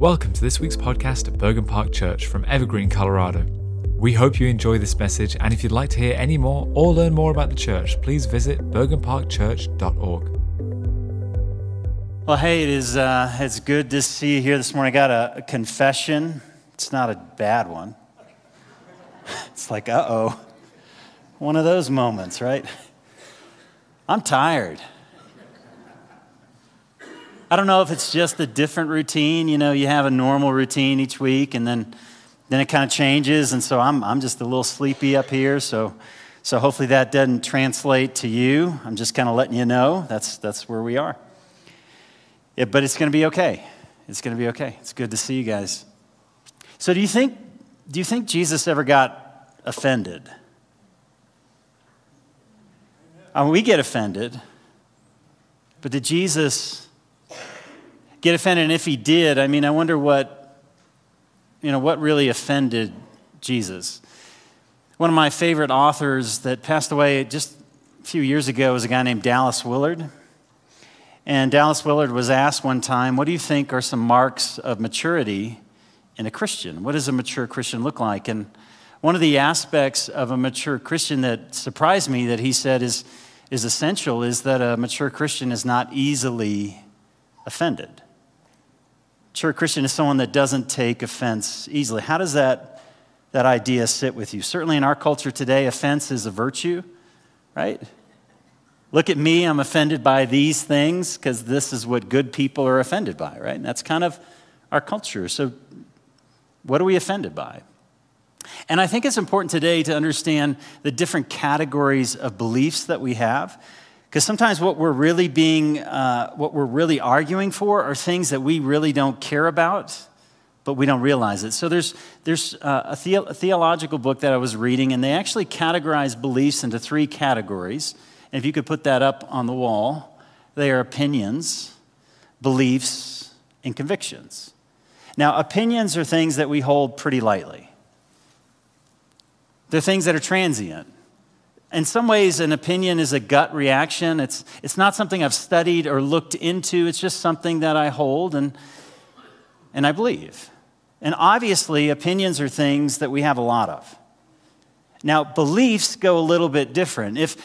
Welcome to this week's podcast of Bergen Park Church from Evergreen, Colorado. We hope you enjoy this message, and if you'd like to hear any more or learn more about the church, please visit bergenparkchurch.org. Well, hey, it is uh, it's good to see you here this morning. I got a, a confession. It's not a bad one. It's like, uh oh, one of those moments, right? I'm tired. I don't know if it's just a different routine. You know, you have a normal routine each week, and then then it kind of changes, and so I'm I'm just a little sleepy up here. So so hopefully that doesn't translate to you. I'm just kind of letting you know that's that's where we are. Yeah, but it's going to be okay. It's going to be okay. It's good to see you guys. So do you think do you think Jesus ever got offended? I mean, we get offended, but did Jesus? Get offended. And if he did, I mean, I wonder what, you know, what really offended Jesus. One of my favorite authors that passed away just a few years ago was a guy named Dallas Willard. And Dallas Willard was asked one time, What do you think are some marks of maturity in a Christian? What does a mature Christian look like? And one of the aspects of a mature Christian that surprised me that he said is, is essential is that a mature Christian is not easily offended mature Christian is someone that doesn't take offense easily. How does that, that idea sit with you? Certainly in our culture today, offense is a virtue, right? Look at me, I'm offended by these things because this is what good people are offended by, right? And that's kind of our culture. So, what are we offended by? And I think it's important today to understand the different categories of beliefs that we have. Because sometimes what we're really being, uh, what we're really arguing for are things that we really don't care about, but we don't realize it. So there's, there's uh, a, the- a theological book that I was reading, and they actually categorize beliefs into three categories. And if you could put that up on the wall, they are opinions, beliefs, and convictions. Now, opinions are things that we hold pretty lightly. They're things that are transient in some ways, an opinion is a gut reaction. It's, it's not something I've studied or looked into, it's just something that I hold and, and I believe. And obviously, opinions are things that we have a lot of. Now, beliefs go a little bit different. If,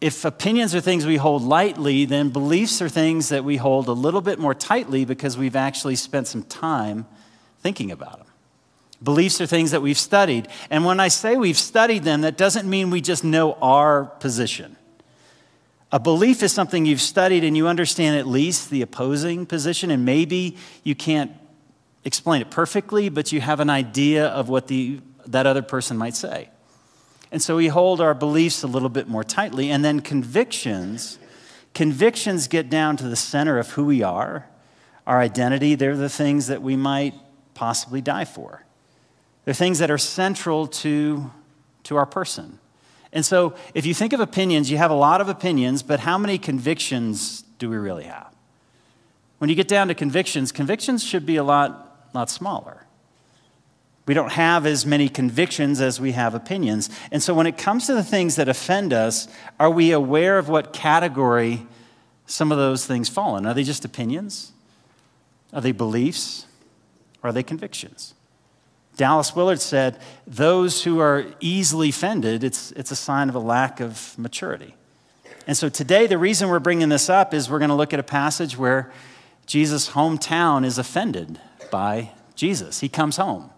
if opinions are things we hold lightly, then beliefs are things that we hold a little bit more tightly because we've actually spent some time thinking about them. Beliefs are things that we've studied. And when I say we've studied them, that doesn't mean we just know our position. A belief is something you've studied and you understand at least the opposing position, and maybe you can't explain it perfectly, but you have an idea of what the, that other person might say. And so we hold our beliefs a little bit more tightly. And then convictions, convictions get down to the center of who we are, our identity. They're the things that we might possibly die for. They're things that are central to, to our person. And so, if you think of opinions, you have a lot of opinions, but how many convictions do we really have? When you get down to convictions, convictions should be a lot, lot smaller. We don't have as many convictions as we have opinions. And so, when it comes to the things that offend us, are we aware of what category some of those things fall in? Are they just opinions? Are they beliefs? Are they convictions? Dallas Willard said, Those who are easily offended, it's, it's a sign of a lack of maturity. And so today, the reason we're bringing this up is we're going to look at a passage where Jesus' hometown is offended by Jesus. He comes home.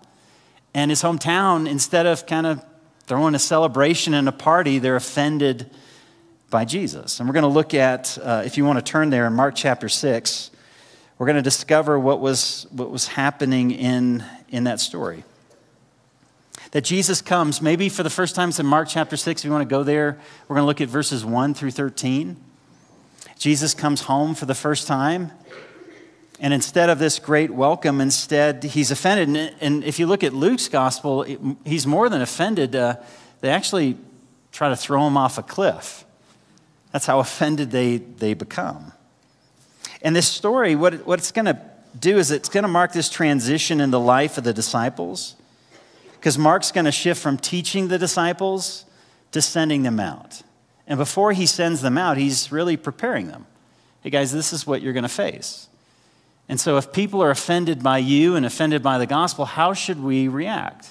And his hometown, instead of kind of throwing a celebration and a party, they're offended by Jesus. And we're going to look at, uh, if you want to turn there in Mark chapter 6, we're going to discover what was, what was happening in, in that story. That Jesus comes, maybe for the first time, in Mark chapter 6. If you want to go there, we're going to look at verses 1 through 13. Jesus comes home for the first time. And instead of this great welcome, instead, he's offended. And if you look at Luke's gospel, he's more than offended. Uh, they actually try to throw him off a cliff. That's how offended they, they become. And this story, what, what it's going to do is it's going to mark this transition in the life of the disciples. Because Mark's going to shift from teaching the disciples to sending them out. And before he sends them out, he's really preparing them. Hey, guys, this is what you're going to face. And so, if people are offended by you and offended by the gospel, how should we react?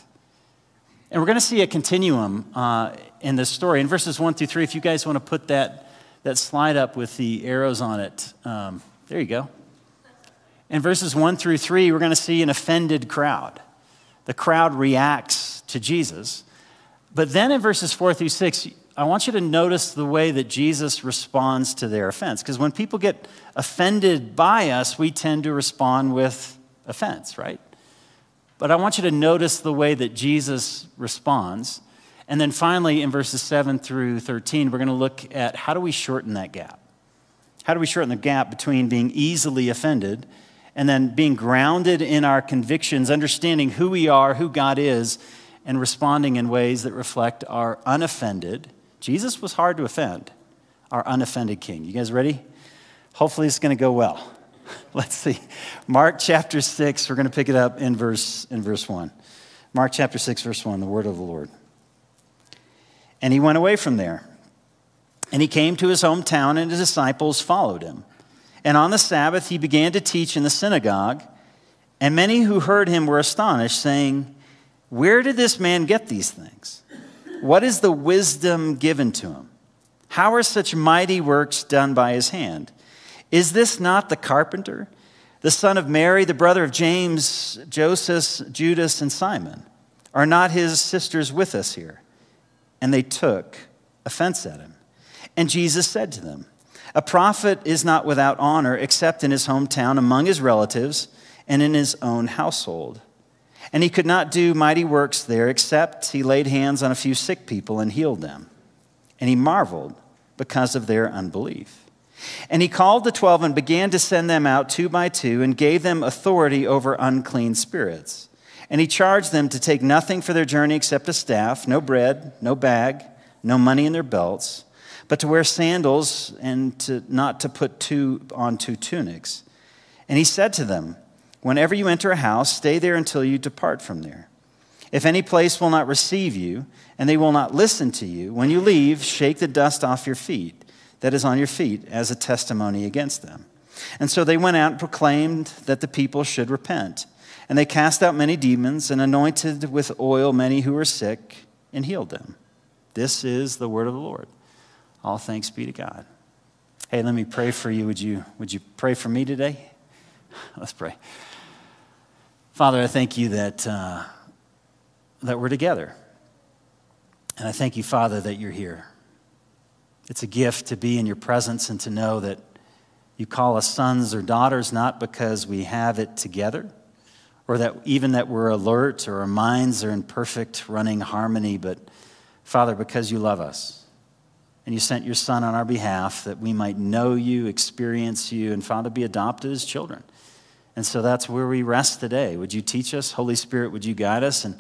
And we're going to see a continuum uh, in this story. In verses 1 through 3, if you guys want to put that, that slide up with the arrows on it, um, there you go. In verses 1 through 3, we're going to see an offended crowd. The crowd reacts to Jesus. But then in verses 4 through 6, I want you to notice the way that Jesus responds to their offense. Because when people get offended by us, we tend to respond with offense, right? But I want you to notice the way that Jesus responds. And then finally, in verses 7 through 13, we're going to look at how do we shorten that gap? How do we shorten the gap between being easily offended and then being grounded in our convictions, understanding who we are, who God is, and responding in ways that reflect our unoffended Jesus was hard to offend, our unoffended king. You guys ready? Hopefully, it's going to go well. Let's see. Mark chapter 6, we're going to pick it up in verse, in verse 1. Mark chapter 6, verse 1, the word of the Lord. And he went away from there. And he came to his hometown, and his disciples followed him. And on the Sabbath, he began to teach in the synagogue. And many who heard him were astonished, saying, Where did this man get these things? What is the wisdom given to him? How are such mighty works done by his hand? Is this not the carpenter, the son of Mary, the brother of James, Joseph, Judas, and Simon? Are not his sisters with us here? And they took offense at him. And Jesus said to them, A prophet is not without honor except in his hometown, among his relatives, and in his own household. And he could not do mighty works there except he laid hands on a few sick people and healed them. And he marveled because of their unbelief. And he called the twelve and began to send them out two by two and gave them authority over unclean spirits. And he charged them to take nothing for their journey except a staff, no bread, no bag, no money in their belts, but to wear sandals and to, not to put two on two tunics. And he said to them, Whenever you enter a house, stay there until you depart from there. If any place will not receive you, and they will not listen to you, when you leave, shake the dust off your feet, that is on your feet, as a testimony against them. And so they went out and proclaimed that the people should repent. And they cast out many demons and anointed with oil many who were sick and healed them. This is the word of the Lord. All thanks be to God. Hey, let me pray for you. Would you, would you pray for me today? Let's pray. Father, I thank you that, uh, that we're together. And I thank you, Father, that you're here. It's a gift to be in your presence and to know that you call us sons or daughters not because we have it together or that even that we're alert or our minds are in perfect running harmony, but Father, because you love us. And you sent your Son on our behalf that we might know you, experience you, and Father, be adopted as children. And so that's where we rest today. Would you teach us? Holy Spirit, would you guide us and,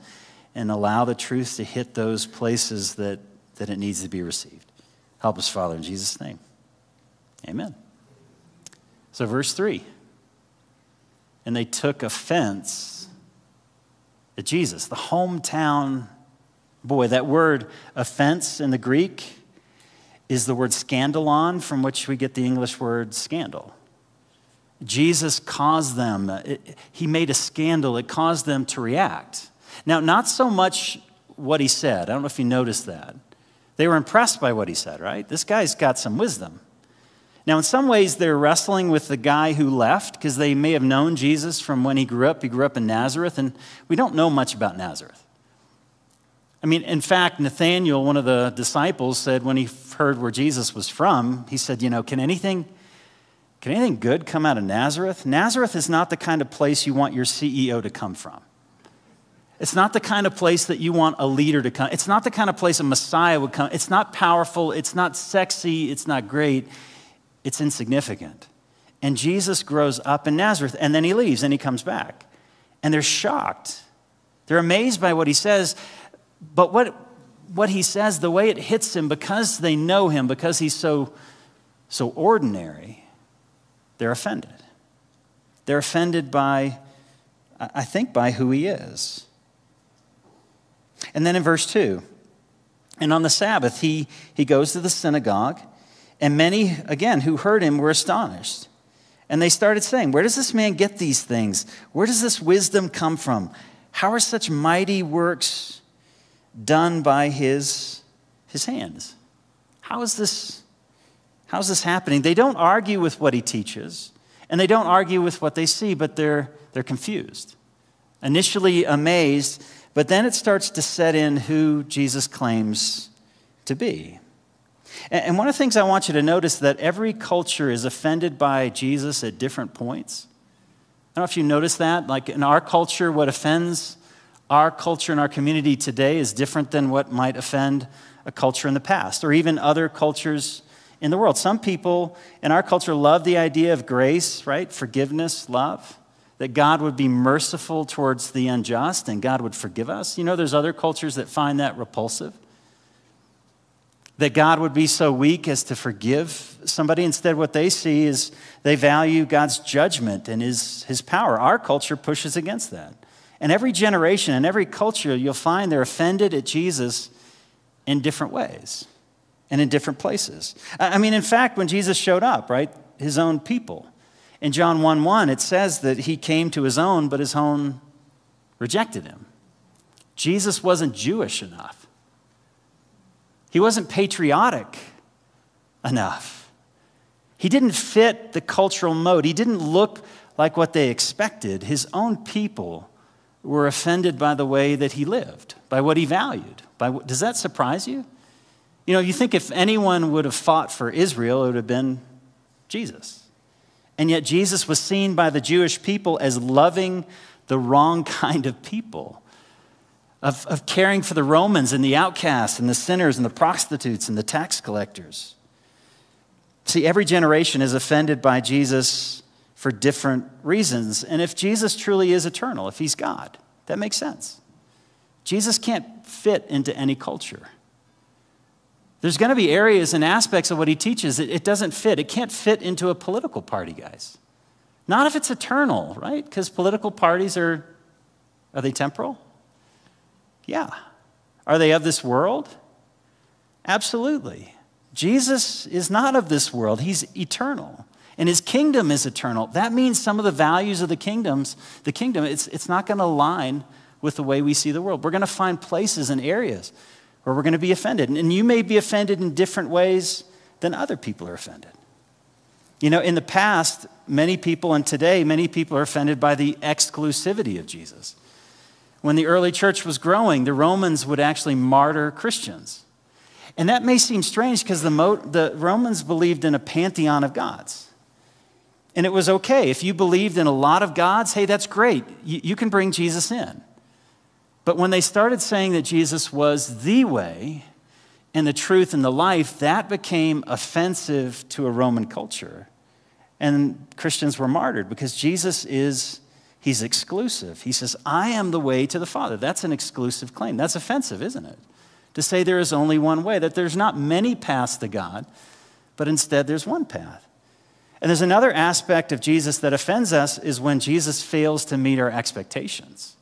and allow the truth to hit those places that, that it needs to be received? Help us, Father, in Jesus' name. Amen. So, verse 3 And they took offense at Jesus, the hometown boy. That word offense in the Greek is the word scandalon, from which we get the English word scandal. Jesus caused them, it, he made a scandal, it caused them to react. Now, not so much what he said. I don't know if you noticed that. They were impressed by what he said, right? This guy's got some wisdom. Now, in some ways, they're wrestling with the guy who left because they may have known Jesus from when he grew up. He grew up in Nazareth, and we don't know much about Nazareth. I mean, in fact, Nathaniel, one of the disciples, said when he heard where Jesus was from, he said, You know, can anything can anything good come out of Nazareth? Nazareth is not the kind of place you want your CEO to come from. It's not the kind of place that you want a leader to come. It's not the kind of place a Messiah would come. It's not powerful. It's not sexy. It's not great. It's insignificant. And Jesus grows up in Nazareth and then he leaves and he comes back. And they're shocked. They're amazed by what he says. But what, what he says, the way it hits him, because they know him, because he's so, so ordinary, they're offended. They're offended by, I think, by who he is. And then in verse 2, and on the Sabbath, he, he goes to the synagogue, and many, again, who heard him were astonished. And they started saying, Where does this man get these things? Where does this wisdom come from? How are such mighty works done by his, his hands? How is this? How's this happening? They don't argue with what he teaches, and they don't argue with what they see, but they're, they're confused. Initially amazed, but then it starts to set in who Jesus claims to be. And one of the things I want you to notice that every culture is offended by Jesus at different points. I don't know if you notice that. Like in our culture, what offends our culture and our community today is different than what might offend a culture in the past or even other cultures in the world. Some people in our culture love the idea of grace, right? Forgiveness, love. That God would be merciful towards the unjust and God would forgive us. You know, there's other cultures that find that repulsive that God would be so weak as to forgive somebody. Instead, what they see is they value God's judgment and his, his power. Our culture pushes against that. And every generation and every culture, you'll find they're offended at Jesus in different ways and in different places. I mean, in fact, when Jesus showed up, right, his own people, in John 1 1, it says that he came to his own, but his own rejected him. Jesus wasn't Jewish enough. He wasn't patriotic enough. He didn't fit the cultural mode. He didn't look like what they expected. His own people were offended by the way that he lived, by what he valued. By, does that surprise you? You know, you think if anyone would have fought for Israel, it would have been Jesus. And yet, Jesus was seen by the Jewish people as loving the wrong kind of people of, of caring for the Romans and the outcasts and the sinners and the prostitutes and the tax collectors. See, every generation is offended by Jesus for different reasons. And if Jesus truly is eternal, if he's God, that makes sense. Jesus can't fit into any culture. There's going to be areas and aspects of what he teaches that it doesn't fit. It can't fit into a political party, guys. Not if it's eternal, right? Because political parties are, are they temporal? Yeah. Are they of this world? Absolutely. Jesus is not of this world, he's eternal. And his kingdom is eternal. That means some of the values of the kingdoms, the kingdom, it's, it's not going to align with the way we see the world. We're going to find places and areas where we're going to be offended. And you may be offended in different ways than other people are offended. You know, in the past, many people, and today, many people are offended by the exclusivity of Jesus when the early church was growing, the Romans would actually martyr Christians. And that may seem strange because the, the Romans believed in a pantheon of gods. And it was okay. If you believed in a lot of gods, hey, that's great. You, you can bring Jesus in. But when they started saying that Jesus was the way and the truth and the life, that became offensive to a Roman culture. And Christians were martyred because Jesus is He's exclusive. He says, I am the way to the Father. That's an exclusive claim. That's offensive, isn't it? To say there is only one way, that there's not many paths to God, but instead there's one path. And there's another aspect of Jesus that offends us is when Jesus fails to meet our expectations.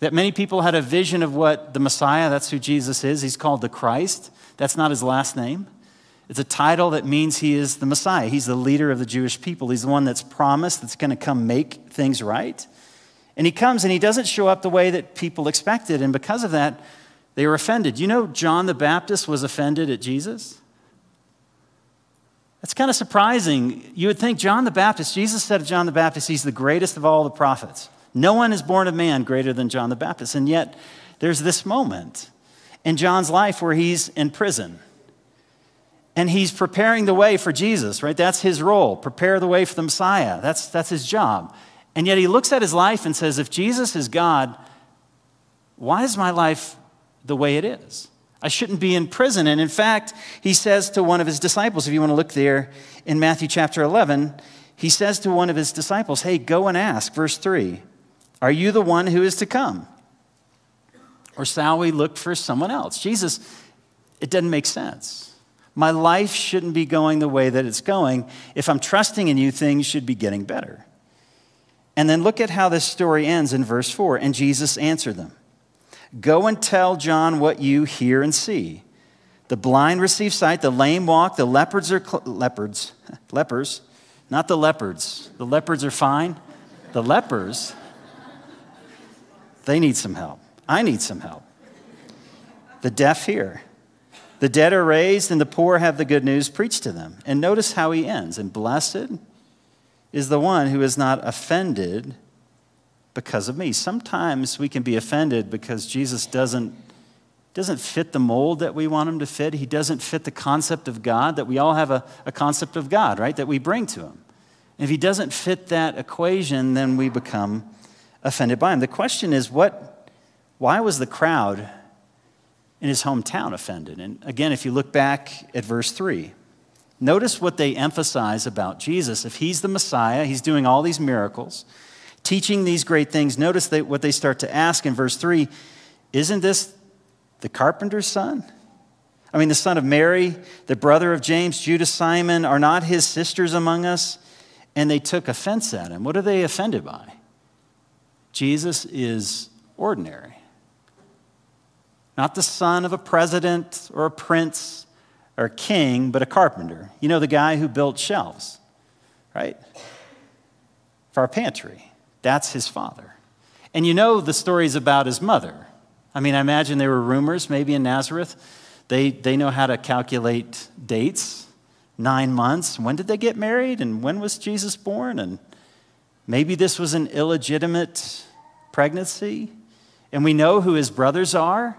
That many people had a vision of what the Messiah, that's who Jesus is. He's called the Christ. That's not his last name. It's a title that means he is the Messiah. He's the leader of the Jewish people. He's the one that's promised that's going to come make things right. And he comes and he doesn't show up the way that people expected. And because of that, they were offended. You know, John the Baptist was offended at Jesus? That's kind of surprising. You would think John the Baptist, Jesus said of John the Baptist, he's the greatest of all the prophets. No one is born of man greater than John the Baptist. And yet, there's this moment in John's life where he's in prison and he's preparing the way for Jesus, right? That's his role, prepare the way for the Messiah. That's, that's his job. And yet he looks at his life and says, if Jesus is God, why is my life the way it is? I shouldn't be in prison. And in fact, he says to one of his disciples, if you want to look there in Matthew chapter 11, he says to one of his disciples, Hey, go and ask, verse 3, are you the one who is to come? Or shall we look for someone else? Jesus, it doesn't make sense. My life shouldn't be going the way that it's going. If I'm trusting in you, things should be getting better. And then look at how this story ends in verse 4. And Jesus answered them Go and tell John what you hear and see. The blind receive sight, the lame walk, the leopards are cl- leopards, lepers, not the leopards. The leopards are fine. The lepers, they need some help. I need some help. The deaf hear. The dead are raised, and the poor have the good news preached to them. And notice how he ends. And blessed is the one who is not offended because of me. Sometimes we can be offended because Jesus doesn't, doesn't fit the mold that we want him to fit. He doesn't fit the concept of God, that we all have a, a concept of God, right, that we bring to him. And if he doesn't fit that equation, then we become offended by him. The question is, what, why was the crowd in his hometown offended? And again, if you look back at verse 3, notice what they emphasize about Jesus. If he's the Messiah, he's doing all these miracles, teaching these great things. Notice what they start to ask in verse 3 Isn't this the carpenter's son? I mean, the son of Mary, the brother of James, Judas, Simon, are not his sisters among us? and they took offense at him. What are they offended by? Jesus is ordinary. Not the son of a president or a prince or a king, but a carpenter. You know, the guy who built shelves, right? For our pantry. That's his father. And you know the stories about his mother. I mean, I imagine there were rumors, maybe in Nazareth. They, they know how to calculate dates nine months. When did they get married? And when was Jesus born? And maybe this was an illegitimate pregnancy. And we know who his brothers are.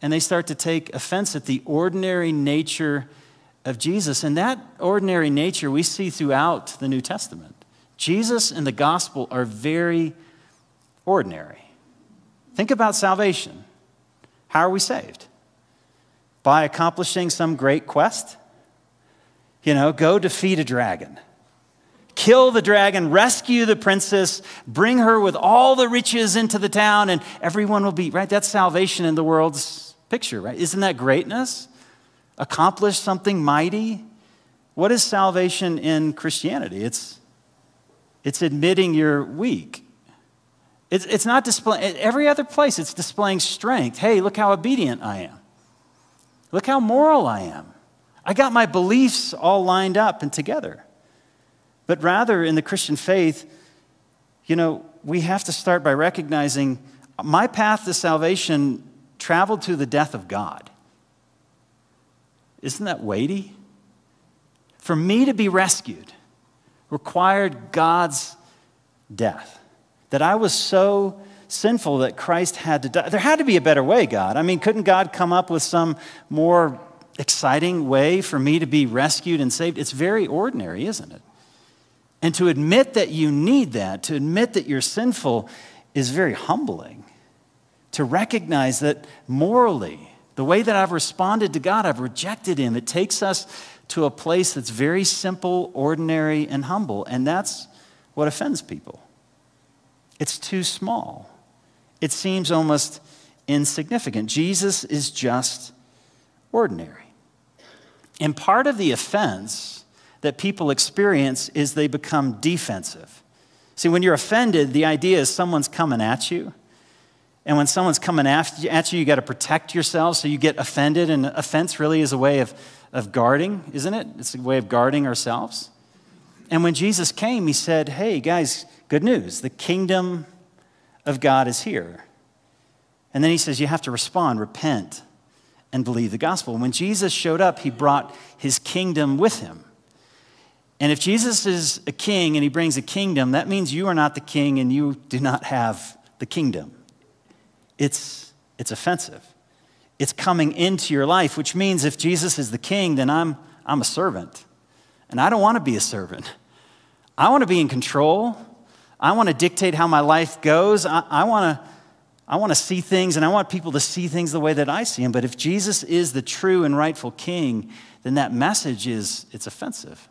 And they start to take offense at the ordinary nature of Jesus. And that ordinary nature we see throughout the New Testament. Jesus and the gospel are very ordinary. Think about salvation. How are we saved? By accomplishing some great quest? You know, go defeat a dragon. Kill the dragon, rescue the princess, bring her with all the riches into the town, and everyone will be, right? That's salvation in the world's picture, right? Isn't that greatness? Accomplish something mighty? What is salvation in Christianity? It's, it's admitting you're weak. It's, it's not displaying, every other place, it's displaying strength. Hey, look how obedient I am. Look how moral I am. I got my beliefs all lined up and together. But rather, in the Christian faith, you know, we have to start by recognizing my path to salvation traveled to the death of God. Isn't that weighty? For me to be rescued required God's death. That I was so sinful that Christ had to die. There had to be a better way, God. I mean, couldn't God come up with some more exciting way for me to be rescued and saved. It's very ordinary, isn't it? And to admit that you need that, to admit that you're sinful, is very humbling. To recognize that morally, the way that I've responded to God, I've rejected Him. It takes us to a place that's very simple, ordinary, and humble. And that's what offends people. It's too small, it seems almost insignificant. Jesus is just ordinary. And part of the offense that people experience is they become defensive. See, when you're offended, the idea is someone's coming at you. And when someone's coming at you, you got to protect yourself, so you get offended. And offense really is a way of, of guarding, isn't it? It's a way of guarding ourselves. And when Jesus came, he said, Hey, guys, good news. The kingdom of God is here. And then he says, You have to respond, repent, and believe the gospel. When Jesus showed up, he brought his kingdom with him. And if Jesus is a king and he brings a kingdom, that means you are not the king and you do not have the kingdom. It's, it's offensive. It's coming into your life, which means if Jesus is the king, then I'm, I'm a servant. And I don't want to be a servant. I want to be in control. I want to dictate how my life goes. I, I want to I want to see things and I want people to see things the way that I see them. But if Jesus is the true and rightful king, then that message is it's offensive.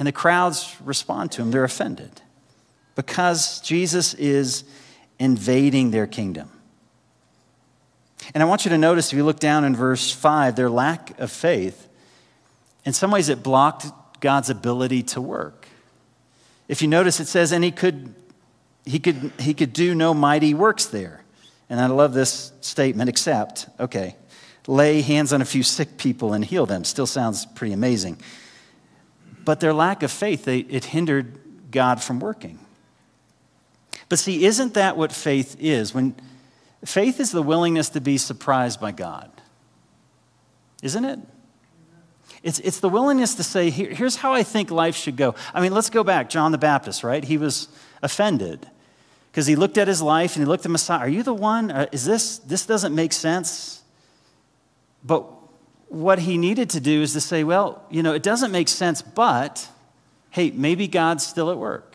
And the crowds respond to him. They're offended because Jesus is invading their kingdom. And I want you to notice if you look down in verse 5, their lack of faith, in some ways it blocked God's ability to work. If you notice, it says, and he could, he could, he could do no mighty works there. And I love this statement, except, okay, lay hands on a few sick people and heal them. Still sounds pretty amazing. but their lack of faith, they, it hindered God from working. But see, isn't that what faith is? When faith is the willingness to be surprised by God. Isn't it? It's, it's the willingness to say, Here, here's how I think life should go. I mean, let's go back. John the Baptist, right? He was offended because he looked at his life and he looked at Messiah. Are you the one? Uh, is this, this doesn't make sense? But what he needed to do is to say, well, you know, it doesn't make sense, but hey, maybe God's still at work.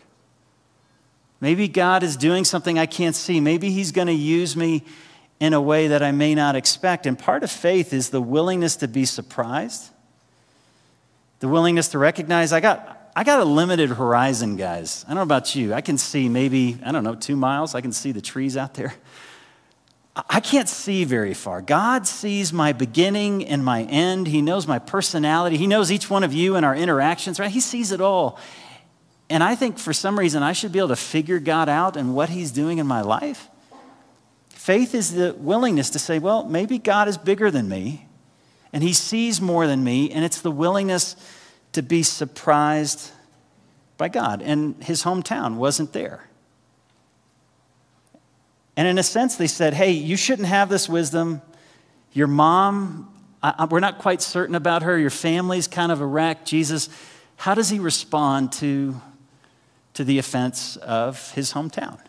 Maybe God is doing something I can't see. Maybe he's going to use me in a way that I may not expect. And part of faith is the willingness to be surprised, the willingness to recognize I got. I got a limited horizon, guys. I don't know about you. I can see maybe, I don't know, two miles. I can see the trees out there. I can't see very far. God sees my beginning and my end. He knows my personality. He knows each one of you and our interactions, right? He sees it all. And I think for some reason I should be able to figure God out and what He's doing in my life. Faith is the willingness to say, well, maybe God is bigger than me and He sees more than me, and it's the willingness to be surprised by God. And His hometown wasn't there. And in a sense, they said, hey, you shouldn't have this wisdom. Your mom, I, we're not quite certain about her. Your family's kind of a wreck. Jesus, how does he respond to, to the offense of his hometown?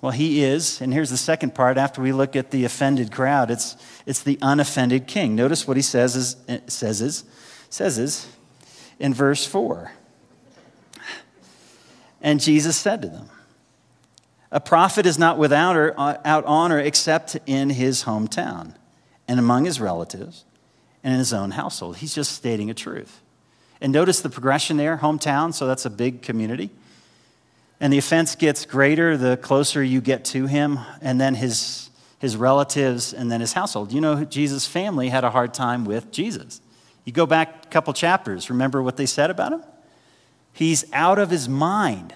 Well, he is, and here's the second part after we look at the offended crowd, it's, it's the unoffended king. Notice what he says is, says is, says is in verse 4. And Jesus said to them, a prophet is not without uh, honor except in his hometown and among his relatives and in his own household. He's just stating a truth. And notice the progression there hometown, so that's a big community. And the offense gets greater the closer you get to him, and then his, his relatives, and then his household. You know, Jesus' family had a hard time with Jesus. You go back a couple chapters, remember what they said about him? He's out of his mind.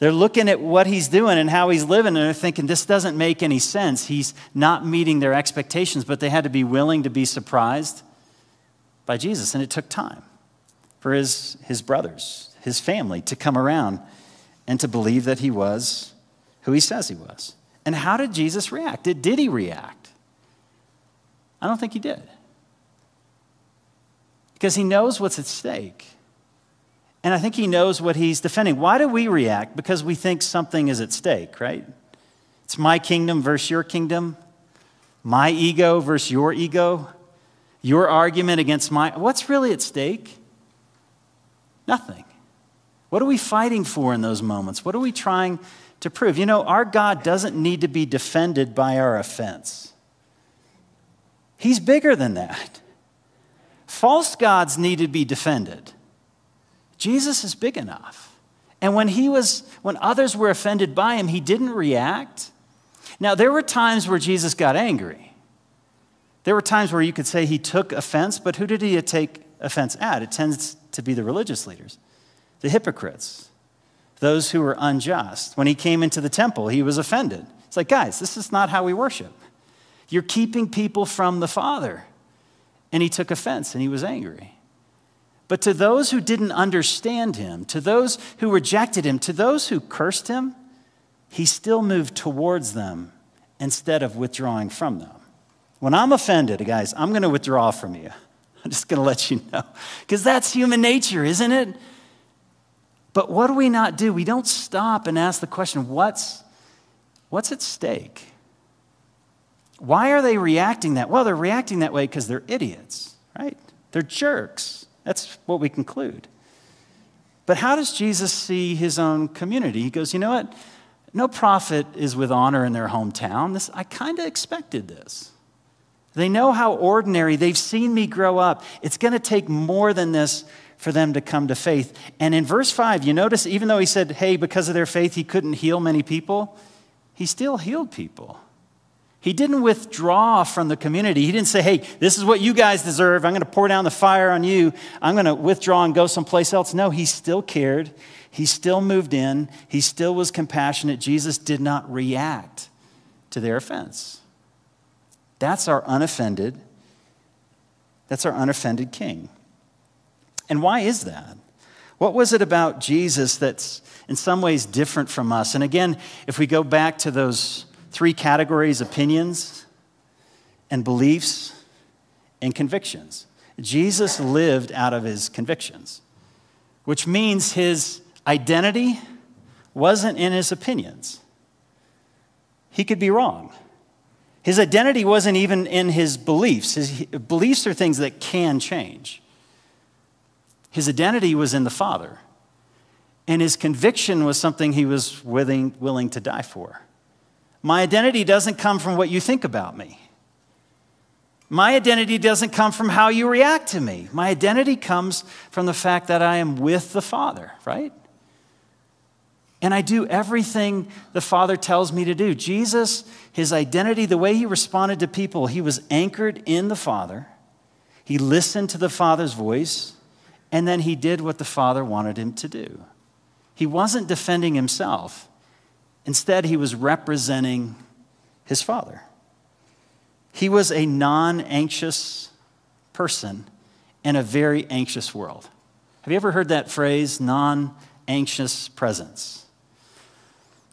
They're looking at what he's doing and how he's living, and they're thinking, this doesn't make any sense. He's not meeting their expectations, but they had to be willing to be surprised by Jesus. And it took time for his, his brothers, his family, to come around and to believe that he was who he says he was. And how did Jesus react? Did, did he react? I don't think he did. Because he knows what's at stake. And I think he knows what he's defending. Why do we react? Because we think something is at stake, right? It's my kingdom versus your kingdom, my ego versus your ego, your argument against my. What's really at stake? Nothing. What are we fighting for in those moments? What are we trying to prove? You know, our God doesn't need to be defended by our offense, He's bigger than that. False gods need to be defended. Jesus is big enough. And when he was when others were offended by him, he didn't react. Now there were times where Jesus got angry. There were times where you could say he took offense, but who did he take offense at? It tends to be the religious leaders, the hypocrites, those who were unjust. When he came into the temple, he was offended. It's like, guys, this is not how we worship. You're keeping people from the Father. And he took offense and he was angry. But to those who didn't understand him, to those who rejected him, to those who cursed him, he still moved towards them instead of withdrawing from them. When I'm offended, guys, I'm going to withdraw from you. I'm just going to let you know. Because that's human nature, isn't it? But what do we not do? We don't stop and ask the question what's, what's at stake? Why are they reacting that? Well, they're reacting that way because they're idiots, right? They're jerks. That's what we conclude. But how does Jesus see his own community? He goes, You know what? No prophet is with honor in their hometown. This, I kind of expected this. They know how ordinary, they've seen me grow up. It's going to take more than this for them to come to faith. And in verse 5, you notice, even though he said, Hey, because of their faith, he couldn't heal many people, he still healed people. He didn't withdraw from the community. He didn't say, hey, this is what you guys deserve. I'm going to pour down the fire on you. I'm going to withdraw and go someplace else. No, he still cared. He still moved in. He still was compassionate. Jesus did not react to their offense. That's our unoffended, that's our unoffended king. And why is that? What was it about Jesus that's in some ways different from us? And again, if we go back to those three categories opinions and beliefs and convictions, Jesus lived out of his convictions, which means his identity wasn't in his opinions. He could be wrong. His identity wasn't even in his beliefs. His beliefs are things that can change. His identity was in the Father. And his conviction was something he was willing, willing to die for. My identity doesn't come from what you think about me. My identity doesn't come from how you react to me. My identity comes from the fact that I am with the Father, right? And I do everything the Father tells me to do. Jesus, his identity, the way he responded to people, he was anchored in the Father. He listened to the Father's voice and then he did what the Father wanted him to do. He wasn't defending himself, instead, he was representing his Father. He was a non anxious person in a very anxious world. Have you ever heard that phrase, non anxious presence?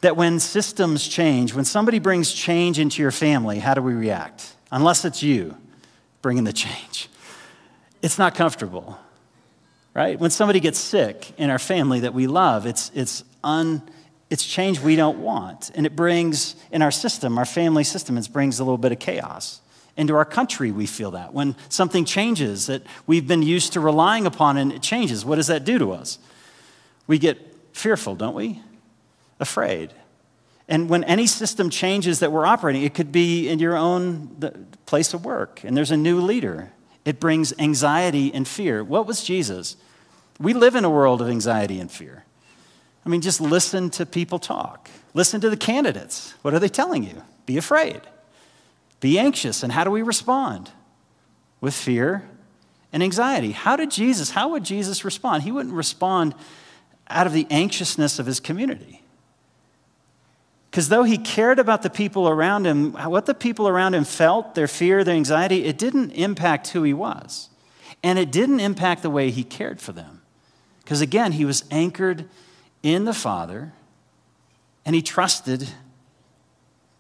That when systems change, when somebody brings change into your family, how do we react? Unless it's you bringing the change. It's not comfortable right? When somebody gets sick in our family that we love, it's, it's, un, it's change we don't want. And it brings, in our system, our family system, it brings a little bit of chaos. Into our country, we feel that. When something changes that we've been used to relying upon and it changes, what does that do to us? We get fearful, don't we? Afraid. And when any system changes that we're operating, it could be in your own place of work, and there's a new leader, it brings anxiety and fear. What was Jesus? We live in a world of anxiety and fear. I mean, just listen to people talk. Listen to the candidates. What are they telling you? Be afraid. Be anxious. And how do we respond? With fear and anxiety. How did Jesus, how would Jesus respond? He wouldn't respond out of the anxiousness of his community. Because though he cared about the people around him, what the people around him felt, their fear, their anxiety, it didn't impact who he was. And it didn't impact the way he cared for them. Because again, he was anchored in the Father and he trusted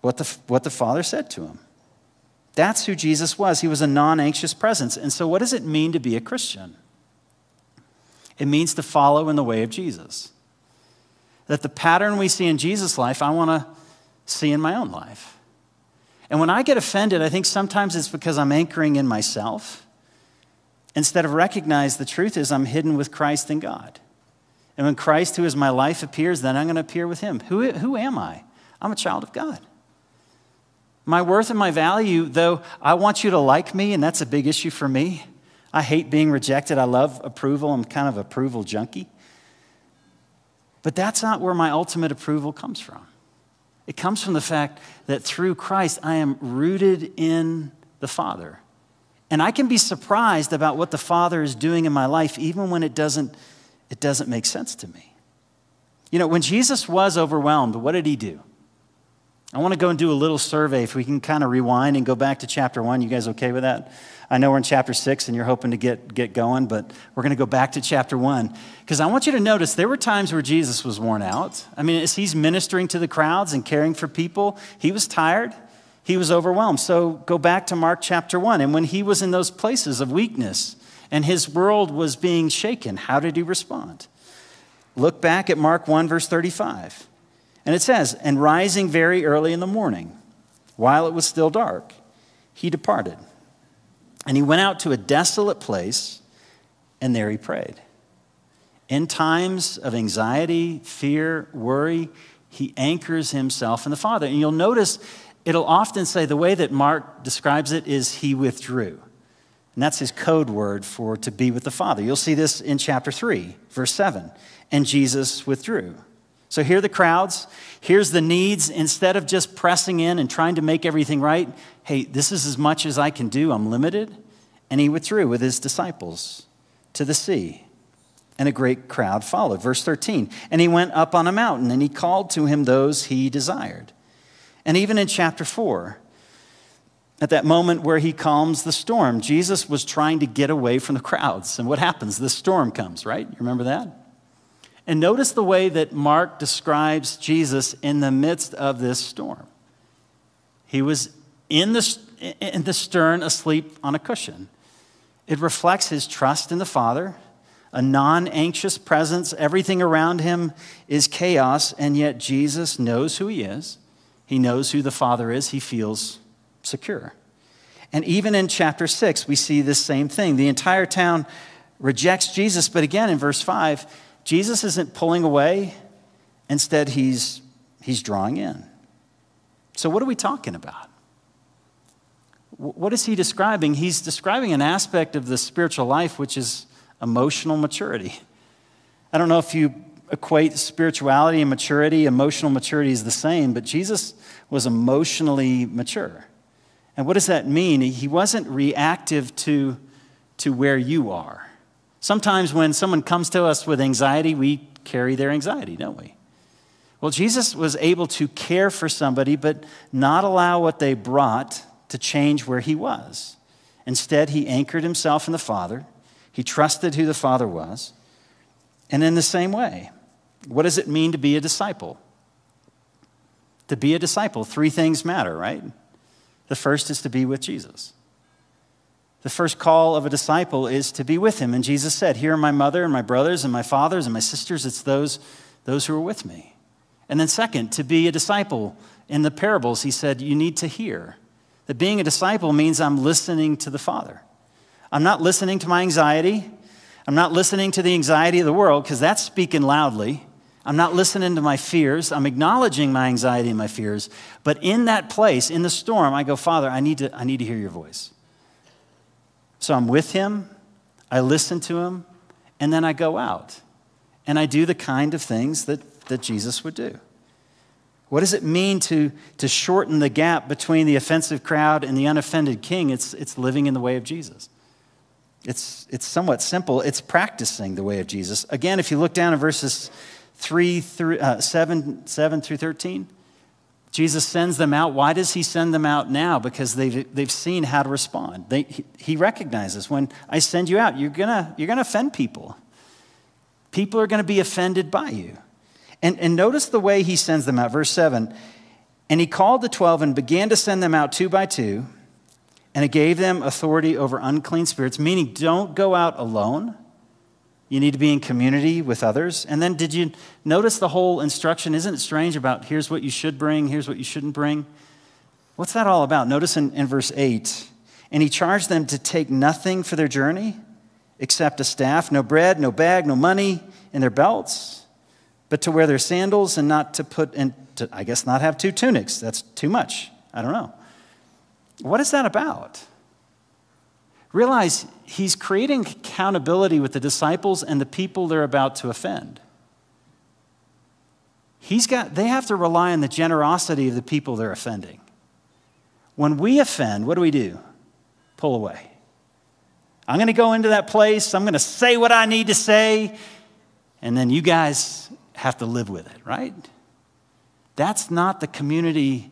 what the, what the Father said to him. That's who Jesus was. He was a non anxious presence. And so, what does it mean to be a Christian? It means to follow in the way of Jesus that the pattern we see in Jesus' life, I want to see in my own life. And when I get offended, I think sometimes it's because I'm anchoring in myself instead of recognize the truth is I'm hidden with Christ in God. And when Christ, who is my life, appears, then I'm going to appear with him. Who, who am I? I'm a child of God. My worth and my value, though I want you to like me, and that's a big issue for me. I hate being rejected. I love approval. I'm kind of approval junkie. But that's not where my ultimate approval comes from. It comes from the fact that through Christ, I am rooted in the Father. And I can be surprised about what the Father is doing in my life, even when it doesn't, it doesn't make sense to me. You know, when Jesus was overwhelmed, what did he do? I want to go and do a little survey if we can kind of rewind and go back to chapter one. You guys okay with that? I know we're in chapter six and you're hoping to get, get going, but we're going to go back to chapter one. Because I want you to notice there were times where Jesus was worn out. I mean, as he's ministering to the crowds and caring for people, he was tired, he was overwhelmed. So go back to Mark chapter one. And when he was in those places of weakness and his world was being shaken, how did he respond? Look back at Mark 1, verse 35. And it says, And rising very early in the morning, while it was still dark, he departed and he went out to a desolate place, and there he prayed. In times of anxiety, fear, worry, he anchors himself in the Father. And you'll notice it'll often say the way that Mark describes it is he withdrew. And that's his code word for to be with the Father. You'll see this in chapter 3, verse 7. And Jesus withdrew. So here are the crowds. Here's the needs. Instead of just pressing in and trying to make everything right, hey, this is as much as I can do. I'm limited. And he withdrew with his disciples to the sea. And a great crowd followed. Verse 13. And he went up on a mountain and he called to him those he desired. And even in chapter 4, at that moment where he calms the storm. Jesus was trying to get away from the crowds. And what happens? The storm comes, right? You remember that? And notice the way that Mark describes Jesus in the midst of this storm. He was in the, in the stern, asleep on a cushion. It reflects his trust in the Father, a non anxious presence. Everything around him is chaos, and yet Jesus knows who he is. He knows who the Father is. He feels secure. And even in chapter 6, we see this same thing. The entire town rejects Jesus, but again in verse 5, Jesus isn't pulling away, instead, he's, he's drawing in. So, what are we talking about? What is he describing? He's describing an aspect of the spiritual life which is emotional maturity. I don't know if you equate spirituality and maturity, emotional maturity is the same, but Jesus was emotionally mature. And what does that mean? He wasn't reactive to, to where you are. Sometimes when someone comes to us with anxiety, we carry their anxiety, don't we? Well, Jesus was able to care for somebody, but not allow what they brought to change where he was. Instead, he anchored himself in the Father. He trusted who the Father was. And in the same way, what does it mean to be a disciple? To be a disciple, three things matter, right? The first is to be with Jesus. The first call of a disciple is to be with him. And Jesus said, Here are my mother and my brothers and my fathers and my sisters. It's those, those who are with me. And then, second, to be a disciple. In the parables, he said, You need to hear. That being a disciple means I'm listening to the Father. I'm not listening to my anxiety. I'm not listening to the anxiety of the world because that's speaking loudly. I'm not listening to my fears. I'm acknowledging my anxiety and my fears. But in that place, in the storm, I go, Father, I need to, I need to hear your voice. So I'm with him, I listen to him, and then I go out. And I do the kind of things that, that Jesus would do. What does it mean to, to shorten the gap between the offensive crowd and the unoffended king? It's, it's living in the way of Jesus. It's, it's somewhat simple. It's practicing the way of Jesus. Again, if you look down in verses 3 through, uh, 7, 7 through 13. Jesus sends them out. Why does he send them out now? Because they've, they've seen how to respond. They, he, he recognizes when I send you out, you're going you're to offend people. People are going to be offended by you. And, and notice the way he sends them out. Verse 7 And he called the 12 and began to send them out two by two, and it gave them authority over unclean spirits, meaning don't go out alone. You need to be in community with others. And then, did you notice the whole instruction? Isn't it strange about here's what you should bring, here's what you shouldn't bring? What's that all about? Notice in, in verse 8 and he charged them to take nothing for their journey except a staff, no bread, no bag, no money in their belts, but to wear their sandals and not to put, and to, I guess not have two tunics. That's too much. I don't know. What is that about? Realize he's creating accountability with the disciples and the people they're about to offend. He's got, they have to rely on the generosity of the people they're offending. When we offend, what do we do? Pull away. I'm going to go into that place, I'm going to say what I need to say, and then you guys have to live with it, right? That's not the community,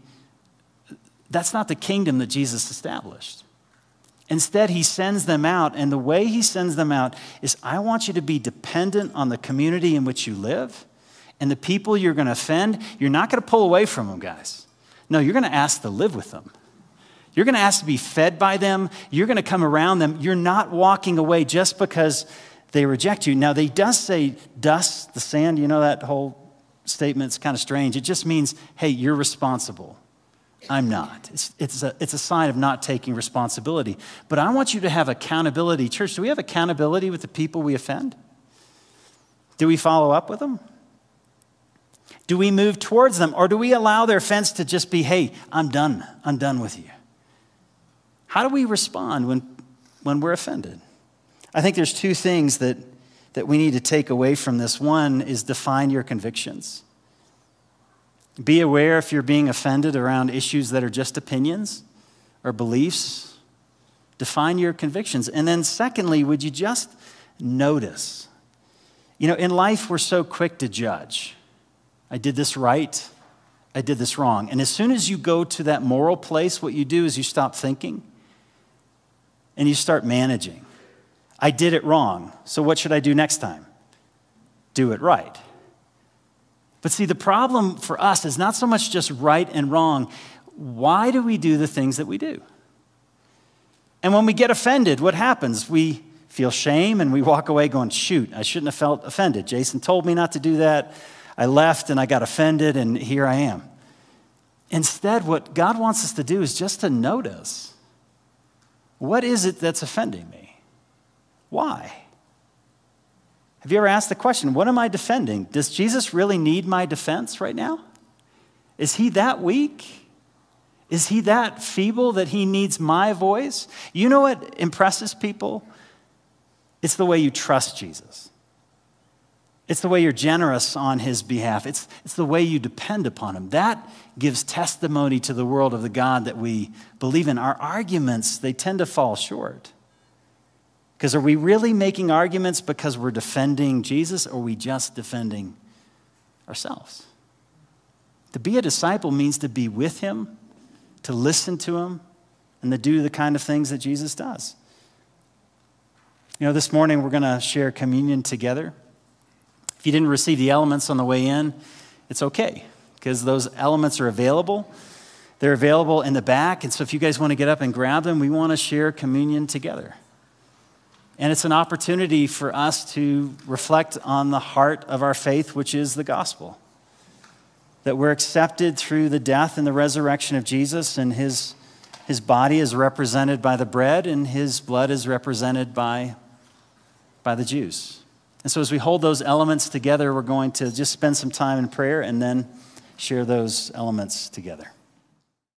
that's not the kingdom that Jesus established. Instead, he sends them out, and the way he sends them out is I want you to be dependent on the community in which you live and the people you're going to offend. You're not going to pull away from them, guys. No, you're going to ask to live with them. You're going to ask to be fed by them. You're going to come around them. You're not walking away just because they reject you. Now, they does say dust, the sand, you know that whole statement's kind of strange. It just means, hey, you're responsible. I'm not. It's, it's, a, it's a sign of not taking responsibility. But I want you to have accountability. Church, do we have accountability with the people we offend? Do we follow up with them? Do we move towards them? Or do we allow their offense to just be, hey, I'm done. I'm done with you? How do we respond when, when we're offended? I think there's two things that, that we need to take away from this. One is define your convictions. Be aware if you're being offended around issues that are just opinions or beliefs. Define your convictions. And then, secondly, would you just notice? You know, in life, we're so quick to judge. I did this right. I did this wrong. And as soon as you go to that moral place, what you do is you stop thinking and you start managing. I did it wrong. So what should I do next time? Do it right. But see, the problem for us is not so much just right and wrong. Why do we do the things that we do? And when we get offended, what happens? We feel shame and we walk away going, shoot, I shouldn't have felt offended. Jason told me not to do that. I left and I got offended, and here I am. Instead, what God wants us to do is just to notice what is it that's offending me? Why? Have you ever asked the question, what am I defending? Does Jesus really need my defense right now? Is he that weak? Is he that feeble that he needs my voice? You know what impresses people? It's the way you trust Jesus. It's the way you're generous on his behalf. It's, it's the way you depend upon him. That gives testimony to the world of the God that we believe in. Our arguments, they tend to fall short. Because are we really making arguments because we're defending Jesus or are we just defending ourselves? To be a disciple means to be with him, to listen to him, and to do the kind of things that Jesus does. You know, this morning we're going to share communion together. If you didn't receive the elements on the way in, it's okay because those elements are available. They're available in the back. And so if you guys want to get up and grab them, we want to share communion together. And it's an opportunity for us to reflect on the heart of our faith, which is the gospel. That we're accepted through the death and the resurrection of Jesus, and his, his body is represented by the bread, and his blood is represented by, by the Jews. And so, as we hold those elements together, we're going to just spend some time in prayer and then share those elements together.